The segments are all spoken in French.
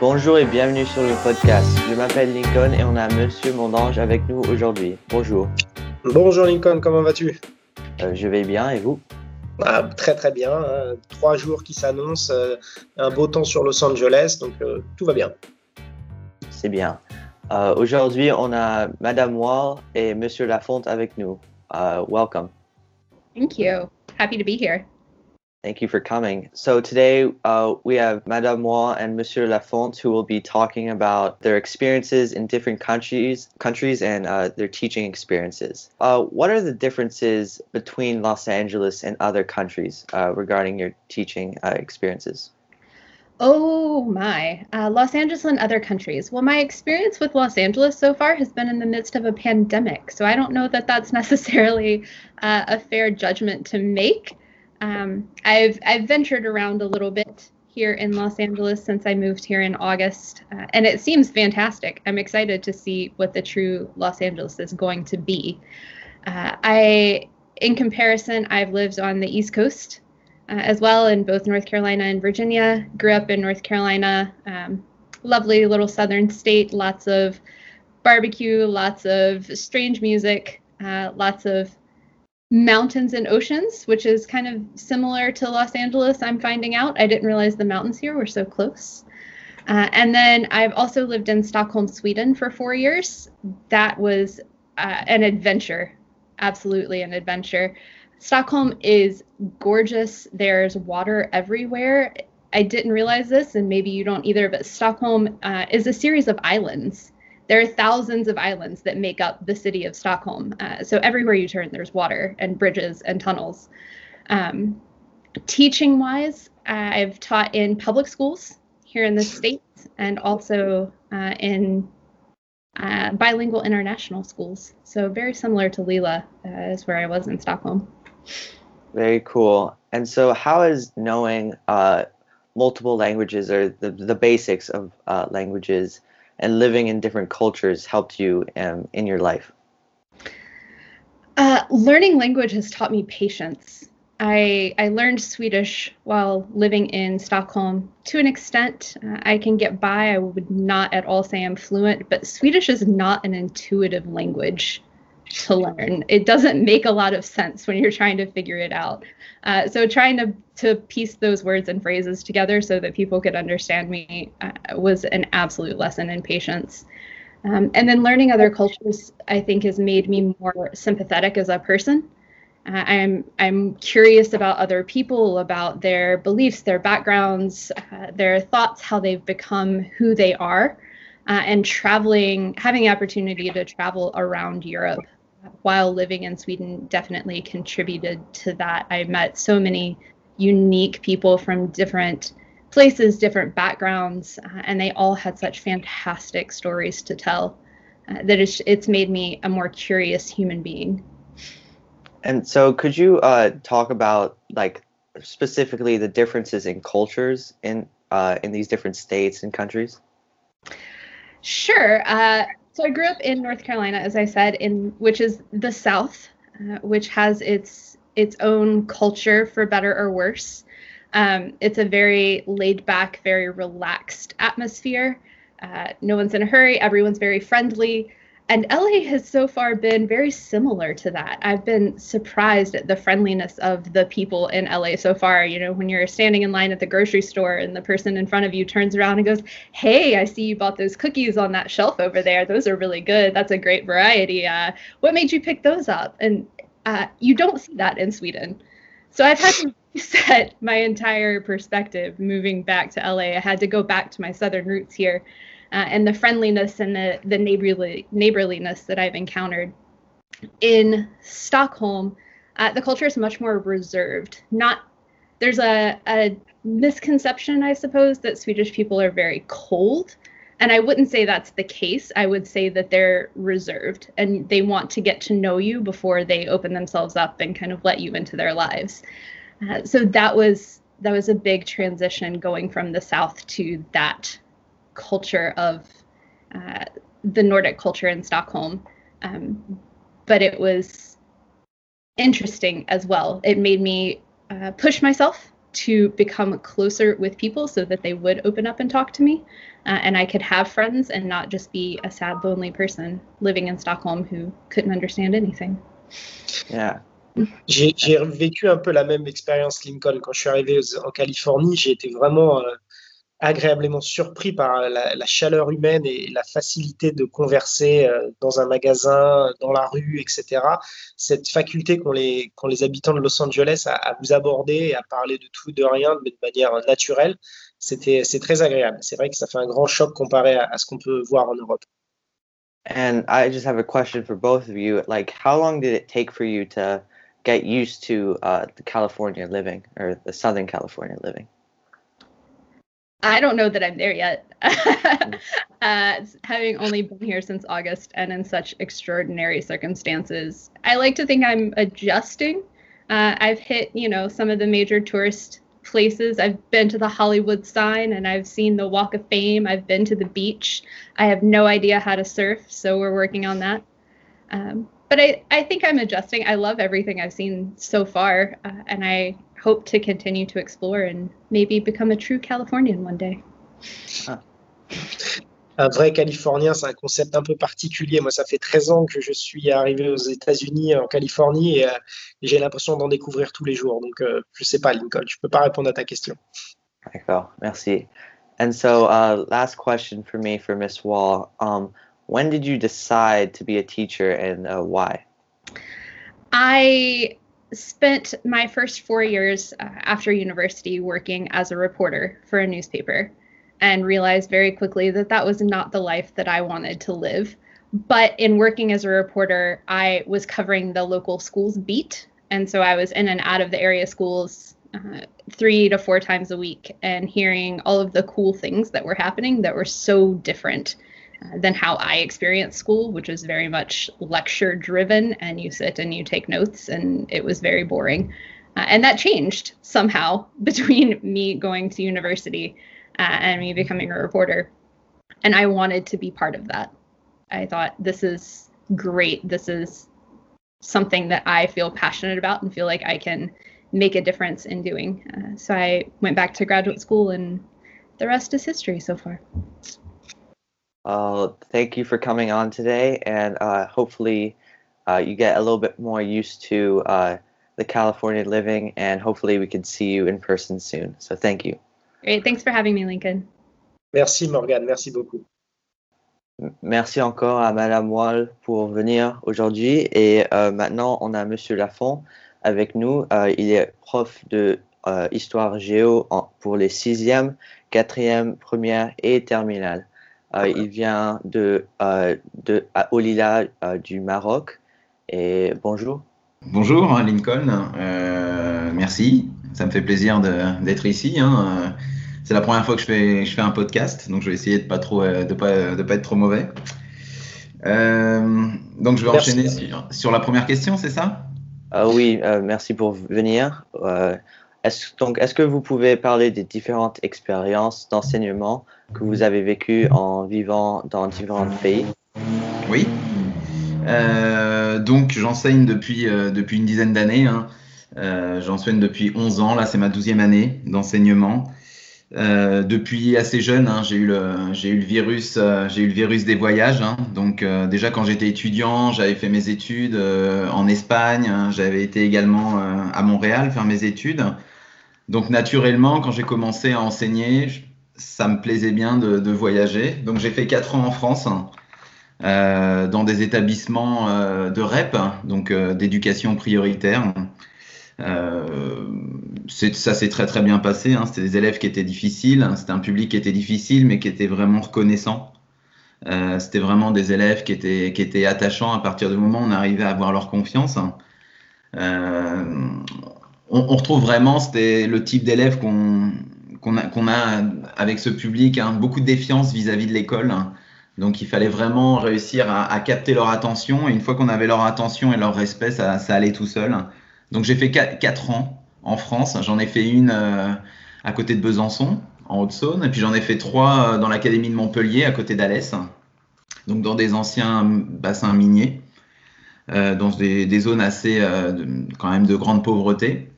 Bonjour et bienvenue sur le podcast. Je m'appelle Lincoln et on a Monsieur Mondange avec nous aujourd'hui. Bonjour. Bonjour Lincoln, comment vas-tu? Euh, Je vais bien et vous? Ah, Très très bien. Hein. Trois jours qui s'annoncent, euh, un beau temps sur Los Angeles, donc euh, tout va bien. C'est bien. aujourd'hui, on a Madame Wall et Monsieur Lafonte avec nous. welcome. Thank you. Happy to be here. Thank you for coming. So today uh, we have Madame Moi and Monsieur Lafont who will be talking about their experiences in different countries, countries and uh, their teaching experiences. Uh, what are the differences between Los Angeles and other countries uh, regarding your teaching uh, experiences? Oh my, uh, Los Angeles and other countries. Well, my experience with Los Angeles so far has been in the midst of a pandemic, so I don't know that that's necessarily a fair judgment to make. Um, I've I've ventured around a little bit here in Los Angeles since I moved here in August, uh, and it seems fantastic. I'm excited to see what the true Los Angeles is going to be. Uh, I, in comparison, I've lived on the East Coast uh, as well in both North Carolina and Virginia. Grew up in North Carolina, um, lovely little southern state, lots of barbecue, lots of strange music, uh, lots of mountains and oceans, which is kind of similar to Los Angeles, I'm finding out. I didn't realize the mountains here were so close. Uh, and then I've also lived in Stockholm, Sweden for four years. That was uh, an adventure, absolutely an adventure. Stockholm is gorgeous. There's water everywhere. I didn't realize this, and maybe you don't either, but Stockholm uh, is a series of islands there are thousands of islands that make up the city of Stockholm. Uh, so everywhere you turn, there's water and bridges and tunnels. Um, teaching wise, I've taught in public schools here in the States and also uh, in uh, bilingual international schools. So very similar to Lila uh, is where I was in Stockholm. Very cool. And so, how is knowing uh, multiple languages or the, the basics of uh, languages and living in different cultures helped you um, in your life? Uh, learning language has taught me patience. I, I learned Swedish while living in Stockholm to an extent. Uh, I can get by. I would not at all say I'm fluent, but Swedish is not an intuitive language to learn. It doesn't make a lot of sense when you're trying to figure it out. Uh, so trying to to piece those words and phrases together so that people could understand me uh, was an absolute lesson in patience. Um, and then learning other cultures, I think, has made me more sympathetic as a person. Uh, I'm I'm curious about other people, about their beliefs, their backgrounds, uh, their thoughts, how they've become who they are, uh, and traveling, having the opportunity to travel around Europe while living in Sweden definitely contributed to that. I met so many unique people from different places, different backgrounds, uh, and they all had such fantastic stories to tell uh, that it's, it's made me a more curious human being. And so, could you uh, talk about like specifically the differences in cultures in uh, in these different states and countries? Sure. So I grew up in North Carolina, as I said, in which is the South, uh, which has its its own culture for better or worse. Um, it's a very laid back, very relaxed atmosphere. Uh, no one's in a hurry. Everyone's very friendly. And LA has so far been very similar to that. I've been surprised at the friendliness of the people in LA so far. You know, when you're standing in line at the grocery store and the person in front of you turns around and goes, Hey, I see you bought those cookies on that shelf over there. Those are really good. That's a great variety. Uh, what made you pick those up? And uh, you don't see that in Sweden. So I've had to reset my entire perspective moving back to LA. I had to go back to my southern roots here uh, and the friendliness and the, the neighborly, neighborliness that I've encountered. In Stockholm, uh, the culture is much more reserved. Not there's a, a misconception, I suppose, that Swedish people are very cold. And I wouldn't say that's the case. I would say that they're reserved and they want to get to know you before they open themselves up and kind of let you into their lives. Uh, so that was that was a big transition going from the south to that culture of uh, the Nordic culture in Stockholm. Um, but it was interesting as well. It made me uh, push myself to become closer with people so that they would open up and talk to me uh, and I could have friends and not just be a sad, lonely person living in Stockholm who couldn't understand anything. Yeah. J'ai vécu un peu la même expérience Lincoln quand je suis arrivé en Californie. J'ai été vraiment euh, agréablement surpris par la, chaleur humaine et la facilité de converser euh, dans un magasin, dans la rue, etc. Cette faculté qu'ont les, habitants de Los Angeles à, vous aborder, à parler de tout, de rien, mais de manière naturelle, c'est très agréable. C'est vrai que ça fait un grand choc comparé à, à ce qu'on peut voir en Europe. And I just have a question for both of you. Like, how long did it take for you to get used to uh, the California living or the Southern California living? I don't know that I'm there yet. uh, having only been here since August and in such extraordinary circumstances, I like to think I'm adjusting. Uh, I've hit, you know, some of the major tourist places. I've been to the Hollywood sign and I've seen the Walk of Fame. I've been to the beach. I have no idea how to surf, so we're working on that. Um, but I, I think I'm adjusting. I love everything I've seen so far, uh, and I hope to continue to explore and maybe become a true Californian one day. Un vrai Californien, c'est un concept un peu particulier. Moi, ça fait 13 ans que je suis arrivé aux États-Unis, en Californie, et, euh, j'ai l'impression d'en découvrir tous les jours. Donc, euh, je sais pas, Lincoln, je peux pas répondre à ta question. D'accord, merci. And so, uh, last question for me for Miss Wall. Um, when did you decide to be a teacher and uh, why? I spent my first four years uh, after university working as a reporter for a newspaper and realized very quickly that that was not the life that I wanted to live. But in working as a reporter, I was covering the local schools beat. And so I was in and out of the area schools uh, three to four times a week and hearing all of the cool things that were happening that were so different than how I experienced school, which was very much lecture driven and you sit and you take notes, and it was very boring. Uh, and that changed somehow between me going to university uh, and me becoming a reporter. And I wanted to be part of that. I thought, this is great. This is something that I feel passionate about and feel like I can make a difference in doing. Uh, so I went back to graduate school, and the rest is history so far. Uh, thank you for coming on today, and uh, hopefully uh, you get a little bit more used to uh, the California living, and hopefully we can see you in person soon. So thank you. Great. Thanks for having me, Lincoln. Merci, Morgan. Merci beaucoup. Merci encore à Madame Wall pour venir aujourd'hui. Et euh, maintenant, on a Monsieur Lafont avec nous. Euh, il est prof de euh, histoire géo en, pour les sixième, quatrième, première et terminale. Euh, il vient de, euh, de à Olila euh, du Maroc. Et bonjour. Bonjour Lincoln, merci. Ça me fait plaisir d'être ici. Hein. C'est la première fois que je fais, je fais un podcast, donc je vais essayer de pas trop, de pas, de pas être trop mauvais. donc je vais merci. enchaîner sur, sur, la première question, c'est ça? Oui, merci pour venir. Est-ce, donc, est-ce que vous pouvez parler des différentes expériences d'enseignement que vous avez vécues en vivant dans différents pays? Oui. Euh, donc, j'enseigne depuis, euh, depuis une dizaine d'années. Hein. Euh, j'enseigne depuis 11 ans. Là, c'est ma douzième année d'enseignement. Depuis assez jeune, hein, j'ai eu le j'ai eu le virus j'ai eu le virus des voyages. Hein. Donc déjà quand j'étais étudiant, j'avais fait mes études en Espagne. J'avais été également à Montréal faire mes études. Donc naturellement, quand j'ai commencé à enseigner, ça me plaisait bien de, de voyager. Donc j'ai fait quatre ans en France, euh, dans des établissements euh, de REP, donc euh, d'éducation prioritaire. Euh, ça s'est très très bien passé. Hein. C'était des élèves qui étaient difficiles, c'était un public qui était difficile, mais qui était vraiment reconnaissant. Euh, c'était vraiment des élèves qui étaient, qui étaient attachants à partir du moment où on arrivait à avoir leur confiance. Euh, on, on, retrouve vraiment, c'était le type d'élève qu'on qu'on a, a avec ce public, hein, beaucoup de défiance vis-à-vis de l'école. Donc il fallait vraiment réussir à, à, capter leur attention. Et une fois qu'on avait leur attention et leur respect, ça, ça allait tout seul. Donc j'ai fait 4 ans en France. J'en ai fait une euh, à côté de Besançon, en Haute-Saône. Et puis j'en ai fait trois euh, dans l'Académie de Montpellier, à côté d'Alès. Donc dans des anciens bassins miniers, euh, dans des, des, zones assez, euh, quand même, de grande pauvreté.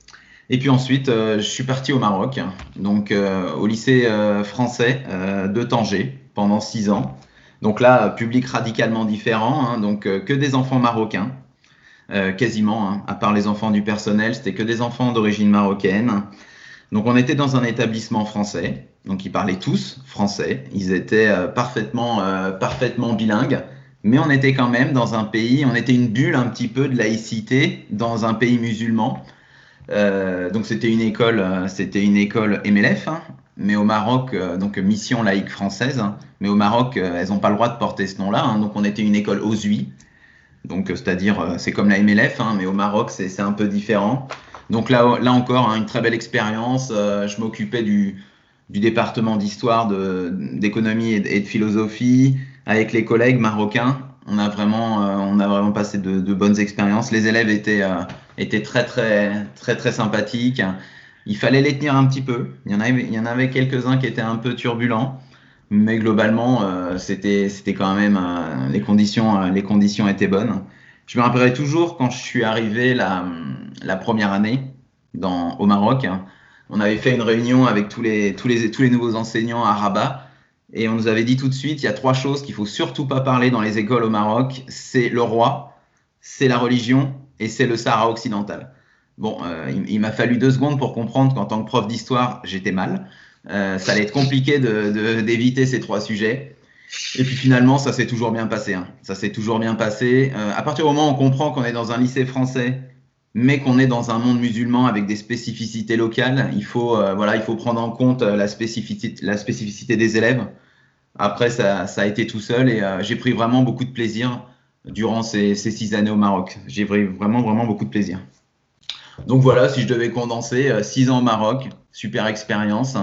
Et puis ensuite, je suis parti au Maroc, donc au lycée français de Tanger pendant six ans. Donc là, public radicalement différent, hein, donc que des enfants marocains, quasiment, hein, à part les enfants du personnel, c'était que des enfants d'origine marocaine. Donc on était dans un établissement français, donc ils parlaient tous français, ils étaient parfaitement, parfaitement bilingues mais on était quand même dans un pays, on était une bulle un petit peu de laïcité dans un pays musulman. Euh, donc c'était une école, euh, c'était une école MLF, hein, mais au Maroc, euh, donc mission laïque française, hein, mais au Maroc, elles n'ont pas le droit de porter ce nom-là, hein, donc on était une école OSUI, donc c'est-à-dire c'est comme la MLF, mais au Maroc c'est un peu différent. Donc là, là encore, une très belle expérience. je m'occupais du, département d'histoire, d'économie et, de philosophie avec les collègues marocains. On a vraiment, on a vraiment passé de, bonnes expériences. Les élèves étaient, étaient très, très, très, très sympathiques. Il fallait les tenir un petit peu. Il y en avait, quelques-uns qui étaient un peu turbulents, mais globalement, euh, c'était, c'était quand même les conditions, les conditions étaient bonnes. Je me rappellerai toujours quand je suis arrivé la, la première année dans, au Maroc. On avait fait une réunion avec tous les, tous les, tous les nouveaux enseignants à Rabat et on nous avait dit tout de suite, il y a trois choses qu'il faut surtout pas parler dans les écoles au Maroc. C'est le roi, c'est la religion et c'est le Sahara occidental. Bon, euh, il, m'a fallu deux secondes pour comprendre qu'en tant que prof d'histoire, j'étais mal. Euh, ça allait être compliqué d'éviter ces trois sujets. Et puis finalement, ça s'est toujours bien passé. Hein. Ça s'est toujours bien passé. Euh, à partir du moment où on comprend qu'on est dans un lycée français, mais qu'on est dans un monde musulman avec des spécificités locales, il faut, voilà, il faut prendre en compte la spécificité, des élèves. Après, ça, a été tout seul et j'ai pris vraiment beaucoup de plaisir durant ces, ces six années au Maroc. J'ai vraiment, vraiment beaucoup de plaisir. Donc voilà, si je devais condenser, euh, six ans au Maroc, super expérience.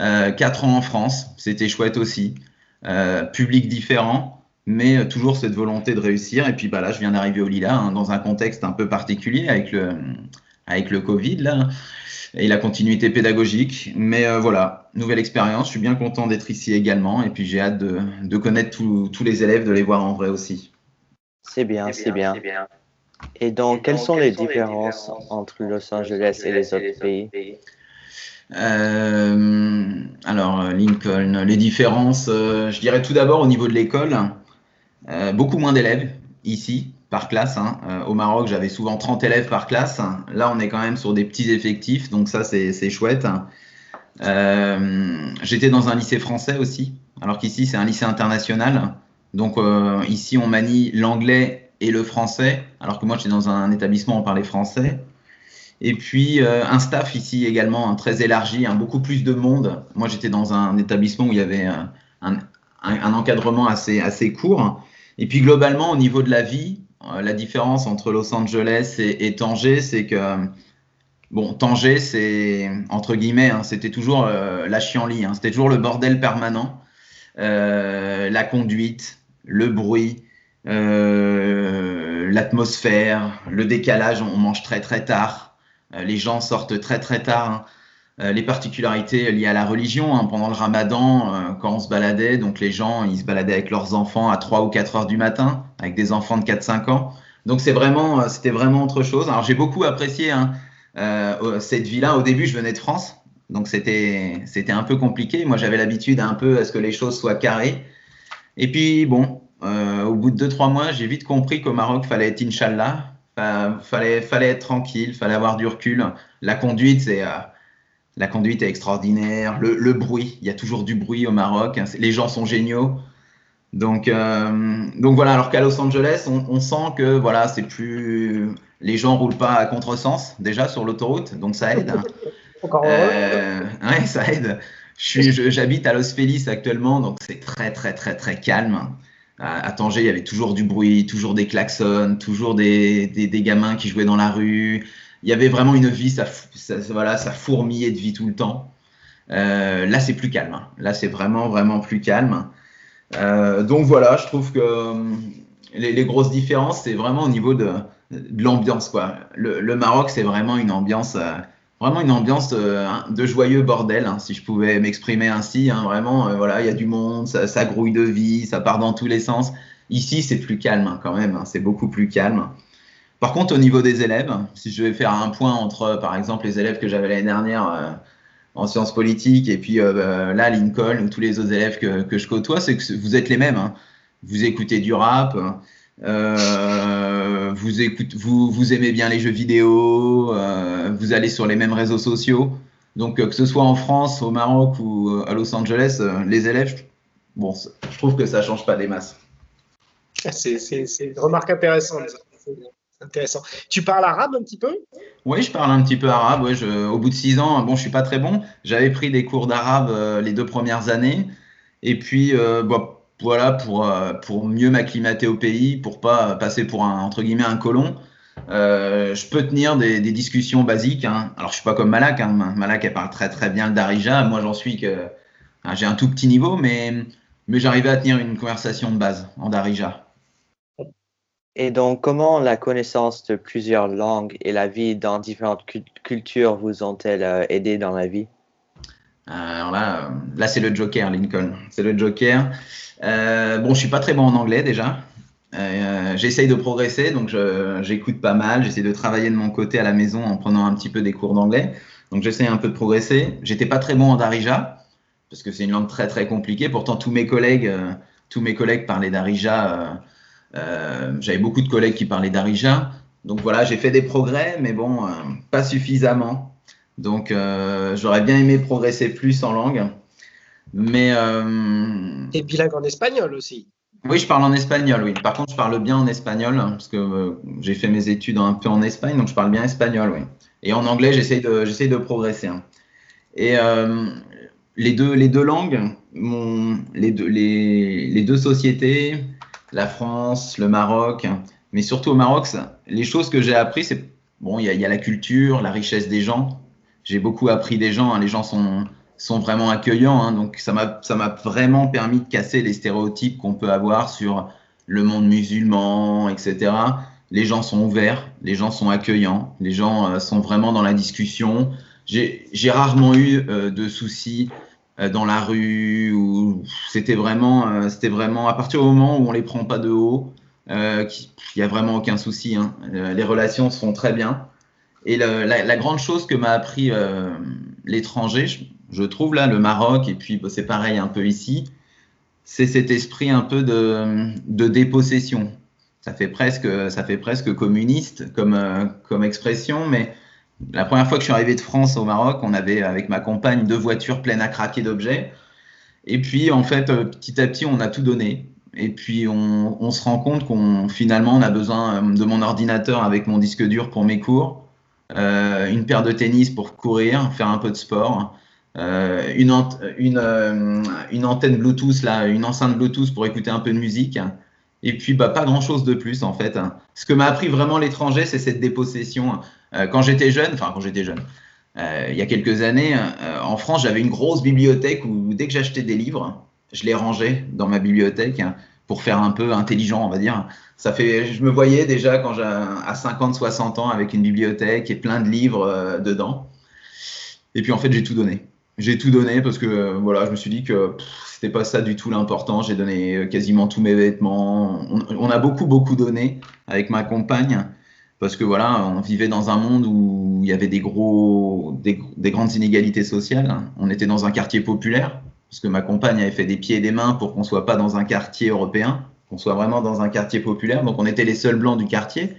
Euh, quatre ans en France, c'était chouette aussi. Euh, public différent, mais toujours cette volonté de réussir. Et puis bah, là, je viens d'arriver au Lila hein, dans un contexte un peu particulier avec le, avec le Covid. Là et la continuité pédagogique. Mais voilà, nouvelle expérience. Je suis bien content d'être ici également. Et puis j'ai hâte de, de connaître tous les élèves, de les voir en vrai aussi. C'est bien, c'est bien. bien. Et donc, quelles sont, les, différences entre Los Angeles et les autres pays, euh, alors, Lincoln, les différences, euh, je dirais tout d'abord au niveau de l'école, beaucoup moins d'élèves ici par classe. Hein. Euh, au Maroc, j'avais souvent 30 élèves par classe. Là, on est quand même sur des petits effectifs, donc ça, c'est chouette. Euh, j'étais dans un lycée français aussi, alors qu'ici, c'est un lycée international. Donc euh, ici, on manie l'anglais et le français, alors que moi, j'étais dans un établissement où on parlait français. Et puis un staff ici également très élargi, hein, beaucoup plus de monde. Moi, j'étais dans un établissement où il y avait un, un encadrement assez, assez court. Et puis globalement, au niveau de la vie, euh, la différence entre Los Angeles et, Tanger, c'est que bon, Tanger, c'est entre guillemets, hein, c'était toujours euh, la chienlit, hein, c'était toujours le bordel permanent, euh, la conduite, le bruit, l'atmosphère, le décalage. On mange très très tard, les gens sortent très très tard. Hein. Euh, les particularités liées à la religion. Hein, pendant le ramadan, euh, quand on se baladait, donc les gens, ils se baladaient avec leurs enfants à 3 ou 4 heures du matin, avec des enfants de 4-5 ans. Donc c'est vraiment, euh, c'était vraiment autre chose. Alors j'ai beaucoup apprécié hein, cette vie-là. Au début, je venais de France, donc c'était, c'était un peu compliqué. Moi, j'avais l'habitude un peu à ce que les choses soient carrées. Et puis bon, au bout de 2-3 mois, j'ai vite compris qu'au Maroc, fallait être Inch'Allah, fallait, fallait être tranquille, fallait avoir du recul. La conduite, c'est la conduite est extraordinaire, le, bruit, il y a toujours du bruit au Maroc, hein, les gens sont géniaux. Donc, euh, donc voilà, alors qu'à Los Angeles, on, sent que voilà, c'est plus. Les gens roulent pas à contresens déjà sur l'autoroute, donc ça aide. euh, ouais, ça aide. J'habite à Los Feliz actuellement, donc c'est très très très très calme. À Tanger, il y avait toujours du bruit, toujours des klaxons, toujours des, des, gamins qui jouaient dans la rue, il y avait vraiment une vie, ça, voilà, ça fourmillait de vie tout le temps. Euh, là, c'est plus calme. Là, c'est vraiment, vraiment plus calme. Euh, donc voilà, je trouve que euh, les, grosses différences, c'est vraiment au niveau de, l'ambiance. Le, Maroc, c'est vraiment une ambiance, vraiment une ambiance de joyeux bordel, hein, si je pouvais m'exprimer ainsi. Hein. vraiment, voilà, il y a du monde, ça, grouille de vie, ça part dans tous les sens. Ici, c'est plus calme quand même. c'est beaucoup plus calme. Par contre, au niveau des élèves, si je vais faire un point entre, par exemple, les élèves que j'avais l'année dernière en sciences politiques et puis là, Lincoln ou tous les autres élèves que, que je côtoie, c'est que vous êtes les mêmes. Hein. Vous écoutez du rap, euh, vous, écoutez, vous, vous, aimez bien les jeux vidéo, euh, vous allez sur les mêmes réseaux sociaux. Donc, euh, que ce soit en France, au Maroc ou à Los Angeles, les élèves, bon, je trouve que ça change pas des masses. C'est une remarque intéressante. Intéressant. Tu parles arabe un petit peu? Oui, je parle un petit peu arabe. Ouais, je, au bout de six ans, bon, je suis pas très bon. J'avais pris des cours d'arabe les deux premières années. Et puis, bon, voilà, pour, euh, pour mieux m'acclimater au pays, pour pas passer pour un, entre guillemets, un colon. Euh, je peux tenir des, discussions basiques. Hein. Alors, je suis pas comme Malak. Hein. Malak, elle parle très très bien le Darija. Moi, j'en suis que j'ai un tout petit niveau, mais, mais j'arrivais à tenir une conversation de base en Darija. Et donc, comment la connaissance de plusieurs langues et la vie dans différentes cultures vous ont-elles euh, aidé dans la vie? Alors là, là c'est le Joker, Lincoln. C'est le Joker. Euh, bon, je suis pas très bon en anglais déjà. Euh, j'essaye de progresser, donc j'écoute pas mal. J'essaie de travailler de mon côté à la maison en prenant un petit peu des cours d'anglais. Donc j'essaie un peu de progresser. J'étais pas très bon en Darija parce que c'est une langue très très compliquée. Pourtant tous mes collègues, euh, tous mes collègues parlaient Darija. J'avais beaucoup de collègues qui parlaient Darija. Donc voilà, j'ai fait des progrès, mais bon, pas suffisamment. Donc j'aurais bien aimé progresser plus en langue. Mais. Euh... Et bilingue en espagnol aussi. Oui, je parle en espagnol, oui. Par contre, je parle bien en espagnol, parce que euh, j'ai fait mes études un peu en Espagne, donc je parle bien espagnol, oui. Et en anglais, j'essaye de, j'essaye de progresser. Hein. Et euh, les, deux, les deux langues, mon, les, deux, les, les, deux sociétés, la France, le Maroc, mais surtout au Maroc, ça, les choses que j'ai appris, c'est, bon, il y, y, a la culture, la richesse des gens. J'ai beaucoup appris des gens, hein. les gens sont sont vraiment accueillants. Hein. donc ça m'a vraiment permis de casser les stéréotypes qu'on peut avoir sur le monde musulman, etc. Les gens sont ouverts, les gens sont accueillants, les gens euh, sont vraiment dans la discussion. J'ai rarement eu euh, de soucis euh, dans la rue c'était vraiment c'était vraiment à partir du moment où on les prend pas de haut, il y a vraiment aucun souci. Hein. les relations se font très bien. Et la, grande chose que m'a appris l'étranger, je trouve là, le Maroc, et puis bah, c'est pareil un peu ici, c'est cet esprit un peu de, dépossession. Ça fait presque, ça fait presque communiste comme, euh, comme expression, mais la première fois que je suis arrivé de France au Maroc, on avait avec ma compagne deux voitures pleines à craquer d'objets. Et puis en fait, euh, petit à petit, on a tout donné. Et puis on, on se rend compte qu'on finalement on a besoin euh, de mon ordinateur avec mon disque dur pour mes cours, euh, une paire de tennis pour courir, faire un peu de sport, euh, euh, une, antenne Bluetooth, là, une enceinte Bluetooth pour écouter un peu de musique. Et puis, bah, pas grand-chose de plus, en fait. Ce que m'a appris vraiment l'étranger, c'est cette dépossession. Euh, quand j'étais jeune, enfin, quand j'étais jeune, il y a quelques années, en France, j'avais une grosse bibliothèque où dès que j'achetais des livres, je les rangeais dans ma bibliothèque pour faire un peu intelligent, on va dire. Ça fait, je me voyais déjà quand j'ai à 50, 60 ans avec une bibliothèque et plein de livres dedans. Et puis en fait, j'ai tout donné j'ai tout donné parce que euh, voilà, je me suis dit que c'était pas ça du tout l'important. J'ai donné euh, quasiment tous mes vêtements. On, a beaucoup beaucoup donné avec ma compagne parce que voilà, on vivait dans un monde où il y avait des gros, des, grandes inégalités sociales. On était dans un quartier populaire parce que ma compagne avait fait des pieds et des mains pour qu'on soit pas dans un quartier européen, qu'on soit vraiment dans un quartier populaire. Donc on était les seuls blancs du quartier.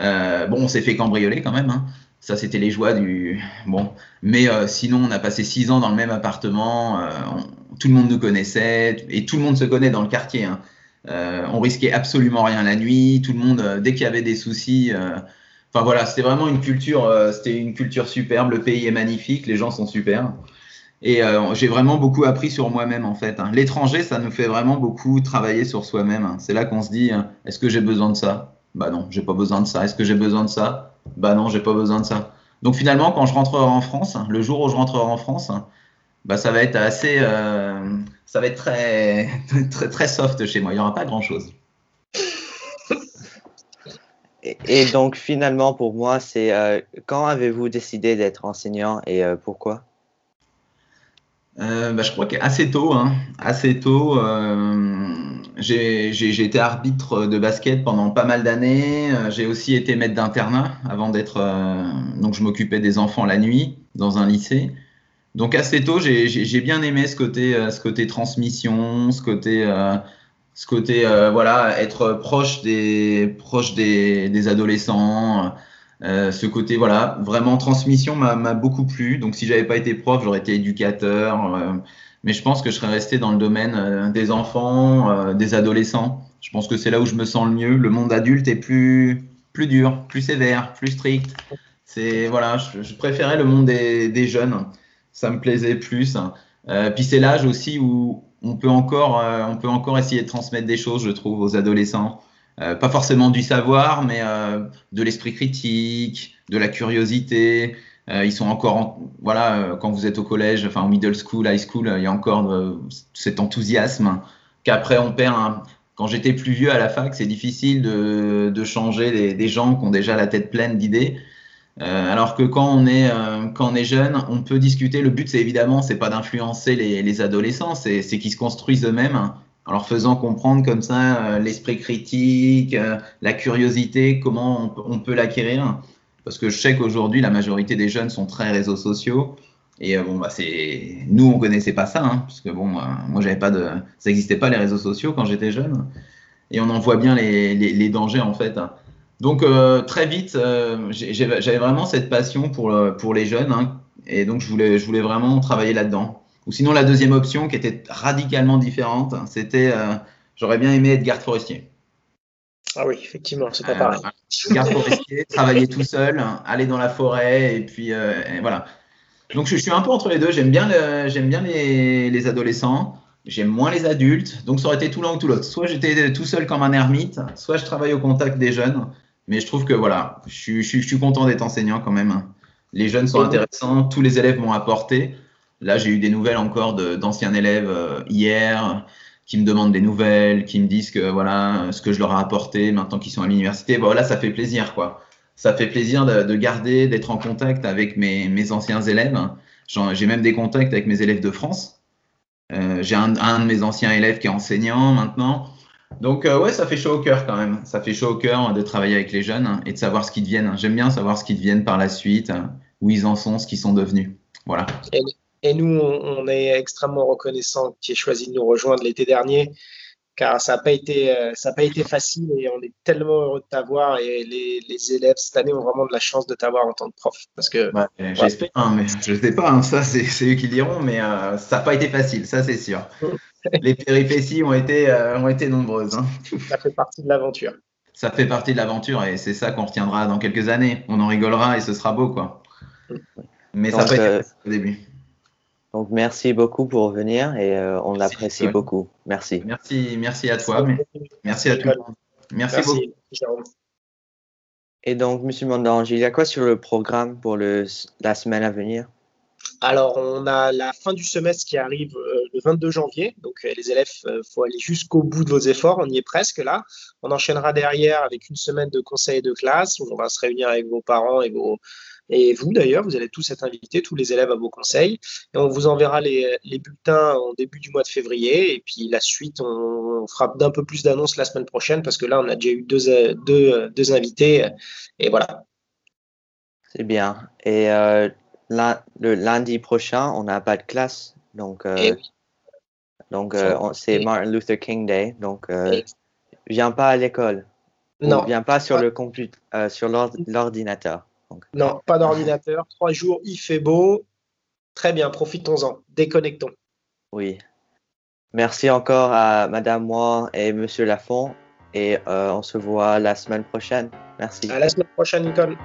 Euh, bon, on s'est fait cambrioler quand même. Hein. Ça, c'était les joies du. Bon. Mais euh, sinon, on a passé six ans dans le même appartement. Euh, tout le monde nous connaissait. Et tout le monde se connaît dans le quartier. Hein. On risquait absolument rien la nuit. Tout le monde, dès qu'il y avait des soucis. Enfin voilà, c'était vraiment une culture. c'était une culture superbe. Le pays est magnifique. Les gens sont super. Et j'ai vraiment beaucoup appris sur moi-même en fait. Hein. L'étranger, ça nous fait vraiment beaucoup travailler sur soi-même. Hein. C'est là qu'on se dit, est-ce que j'ai besoin de ça? Bah non, j'ai pas besoin de ça. Est-ce que j'ai besoin de ça? Bah non, j'ai pas besoin de ça. Donc finalement, quand je rentrerai en France, le jour où je rentrerai en France, bah ça va être assez, euh, ça va être très, très, très soft chez moi. Il n'y aura pas grand chose. Et, donc finalement, pour moi, c'est euh, quand avez-vous décidé d'être enseignant et euh, pourquoi? Euh, bah, Je crois qu'assez tôt, hein, assez tôt, euh, j'ai été arbitre de basket pendant pas mal d'années. J'ai aussi été maître d'internat avant d'être. donc, je m'occupais des enfants la nuit dans un lycée. Donc, assez tôt, j'ai bien aimé ce côté, ce côté transmission, ce côté ce côté euh, voilà être proche des proche des adolescents euh, ce côté voilà vraiment transmission m'a beaucoup plu. Donc si j'avais pas été prof j'aurais été éducateur euh, mais je pense que je serais resté dans le domaine euh, des enfants des adolescents. Je pense que c'est là où je me sens le mieux. Le monde adulte est plus plus dur plus sévère plus strict. C'est voilà je, préférais le monde des, des, jeunes. Ça me plaisait plus. Puis c'est l'âge aussi où on peut encore, on peut encore essayer de transmettre des choses, je trouve, aux adolescents. Euh, pas forcément du savoir, mais euh, de l'esprit critique, de la curiosité. ils sont encore, voilà, quand vous êtes au collège, enfin au middle school, high school, il y a encore cet enthousiasme qu'après on perd. Quand j'étais plus vieux à la fac, c'est difficile de, changer des, gens qui ont déjà la tête pleine d'idées. Euh, alors que quand on est euh, quand on est jeune, on peut discuter. Le but, c'est évidemment, c'est pas d'influencer les, les, adolescents, c'est qu'ils se construisent eux-mêmes en leur faisant comprendre comme ça euh, l'esprit critique, euh, la curiosité, comment on, peut l'acquérir. Parce que je sais qu'aujourd'hui, la majorité des jeunes sont très réseaux sociaux. Et euh, bon, bah c'est nous, on connaissait pas ça, hein, parce que moi, j'avais pas de, ça n'existait pas les réseaux sociaux quand j'étais jeune. Et on en voit bien les, les, dangers en fait. Donc très vite, j'avais vraiment cette passion pour, pour les jeunes hein, et donc je voulais, je voulais vraiment travailler là-dedans. Ou sinon la deuxième option qui était radicalement différente, c'était euh, j'aurais bien aimé être garde forestier. Ah oui, effectivement, c'est pas pareil. Garde forestier, travailler tout seul, aller dans la forêt et puis et voilà. Donc je, je, suis un peu entre les deux. J'aime bien, j'aime bien les, les adolescents. J'aime moins les adultes, donc ça aurait été tout l'un ou tout l'autre. Soit j'étais tout seul comme un ermite, soit je travaille au contact des jeunes. Mais je trouve que voilà, je suis, je, je suis content d'être enseignant quand même. Les jeunes sont intéressants, tous les élèves m'ont apporté. Là, j'ai eu des nouvelles encore d'anciens élèves euh, hier qui me demandent des nouvelles, qui me disent que voilà ce que je leur ai apporté maintenant qu'ils sont à l'université. Voilà, ça fait plaisir quoi. Ça fait plaisir de, de garder, d'être en contact avec mes, mes anciens élèves. J'ai même des contacts avec mes élèves de France. Euh, j'ai un, de mes anciens élèves qui est enseignant maintenant. Donc euh, ouais, ça fait chaud au cœur quand même. Ça fait chaud au cœur de travailler avec les jeunes hein, et de savoir ce qu'ils deviennent. J'aime bien savoir ce qu'ils deviennent par la suite, euh, où ils en sont, ce qu'ils sont devenus. Voilà. Et, nous, on, on, est extrêmement reconnaissants que tu aies choisi de nous rejoindre l'été dernier, car ça n'a pas été euh, pas été facile et on est tellement heureux de t'avoir et les, les, élèves cette année ont vraiment de la chance de t'avoir en tant que prof parce que ouais, ouais. j'espère hein, mais je sais pas hein, ça c'est eux qui diront mais euh, ça n'a pas été facile ça c'est sûr les péripéties ont été, euh, ont été nombreuses. Hein. Ça fait partie de l'aventure. Ça fait partie de l'aventure et c'est ça qu'on retiendra dans quelques années. On en rigolera et ce sera beau, quoi. Mais donc, ça peut euh, au début. Donc merci beaucoup pour venir et euh, on l'apprécie beaucoup. Merci. Merci, merci à toi. Merci, merci à tout le monde. Merci, merci beaucoup. Et donc, Monsieur Mandange, il y a quoi sur le programme pour le, la semaine à venir? Alors, on a la fin du semestre qui arrive euh, le 22 janvier. Donc, euh, les élèves, il euh, faut aller jusqu'au bout de vos efforts. On y est presque là. On enchaînera derrière avec une semaine de conseil de classe où on va se réunir avec vos parents et vos et vous d'ailleurs, vous allez tous être invités, tous les élèves à vos conseils. Et on vous enverra les, les bulletins en début du mois de février. Et puis la suite, on, on fera d'un peu plus d'annonces la semaine prochaine parce que là, on a déjà eu deux, deux, deux invités. Et voilà. C'est bien. Et euh, le lundi prochain, on n'a pas de classe. Donc, euh, oui. donc euh, c'est Martin Luther King Day. Donc, viens pas à l'école. Non. Viens pas sur le computer, sur l'ordinateur. Non, pas d'ordinateur. Trois jours, il fait beau. Très bien, profitons-en. Déconnectons. Oui. Merci encore à Madame Moi et Monsieur Lafont. Et on se voit la semaine prochaine. Merci. À la semaine prochaine, Nicole.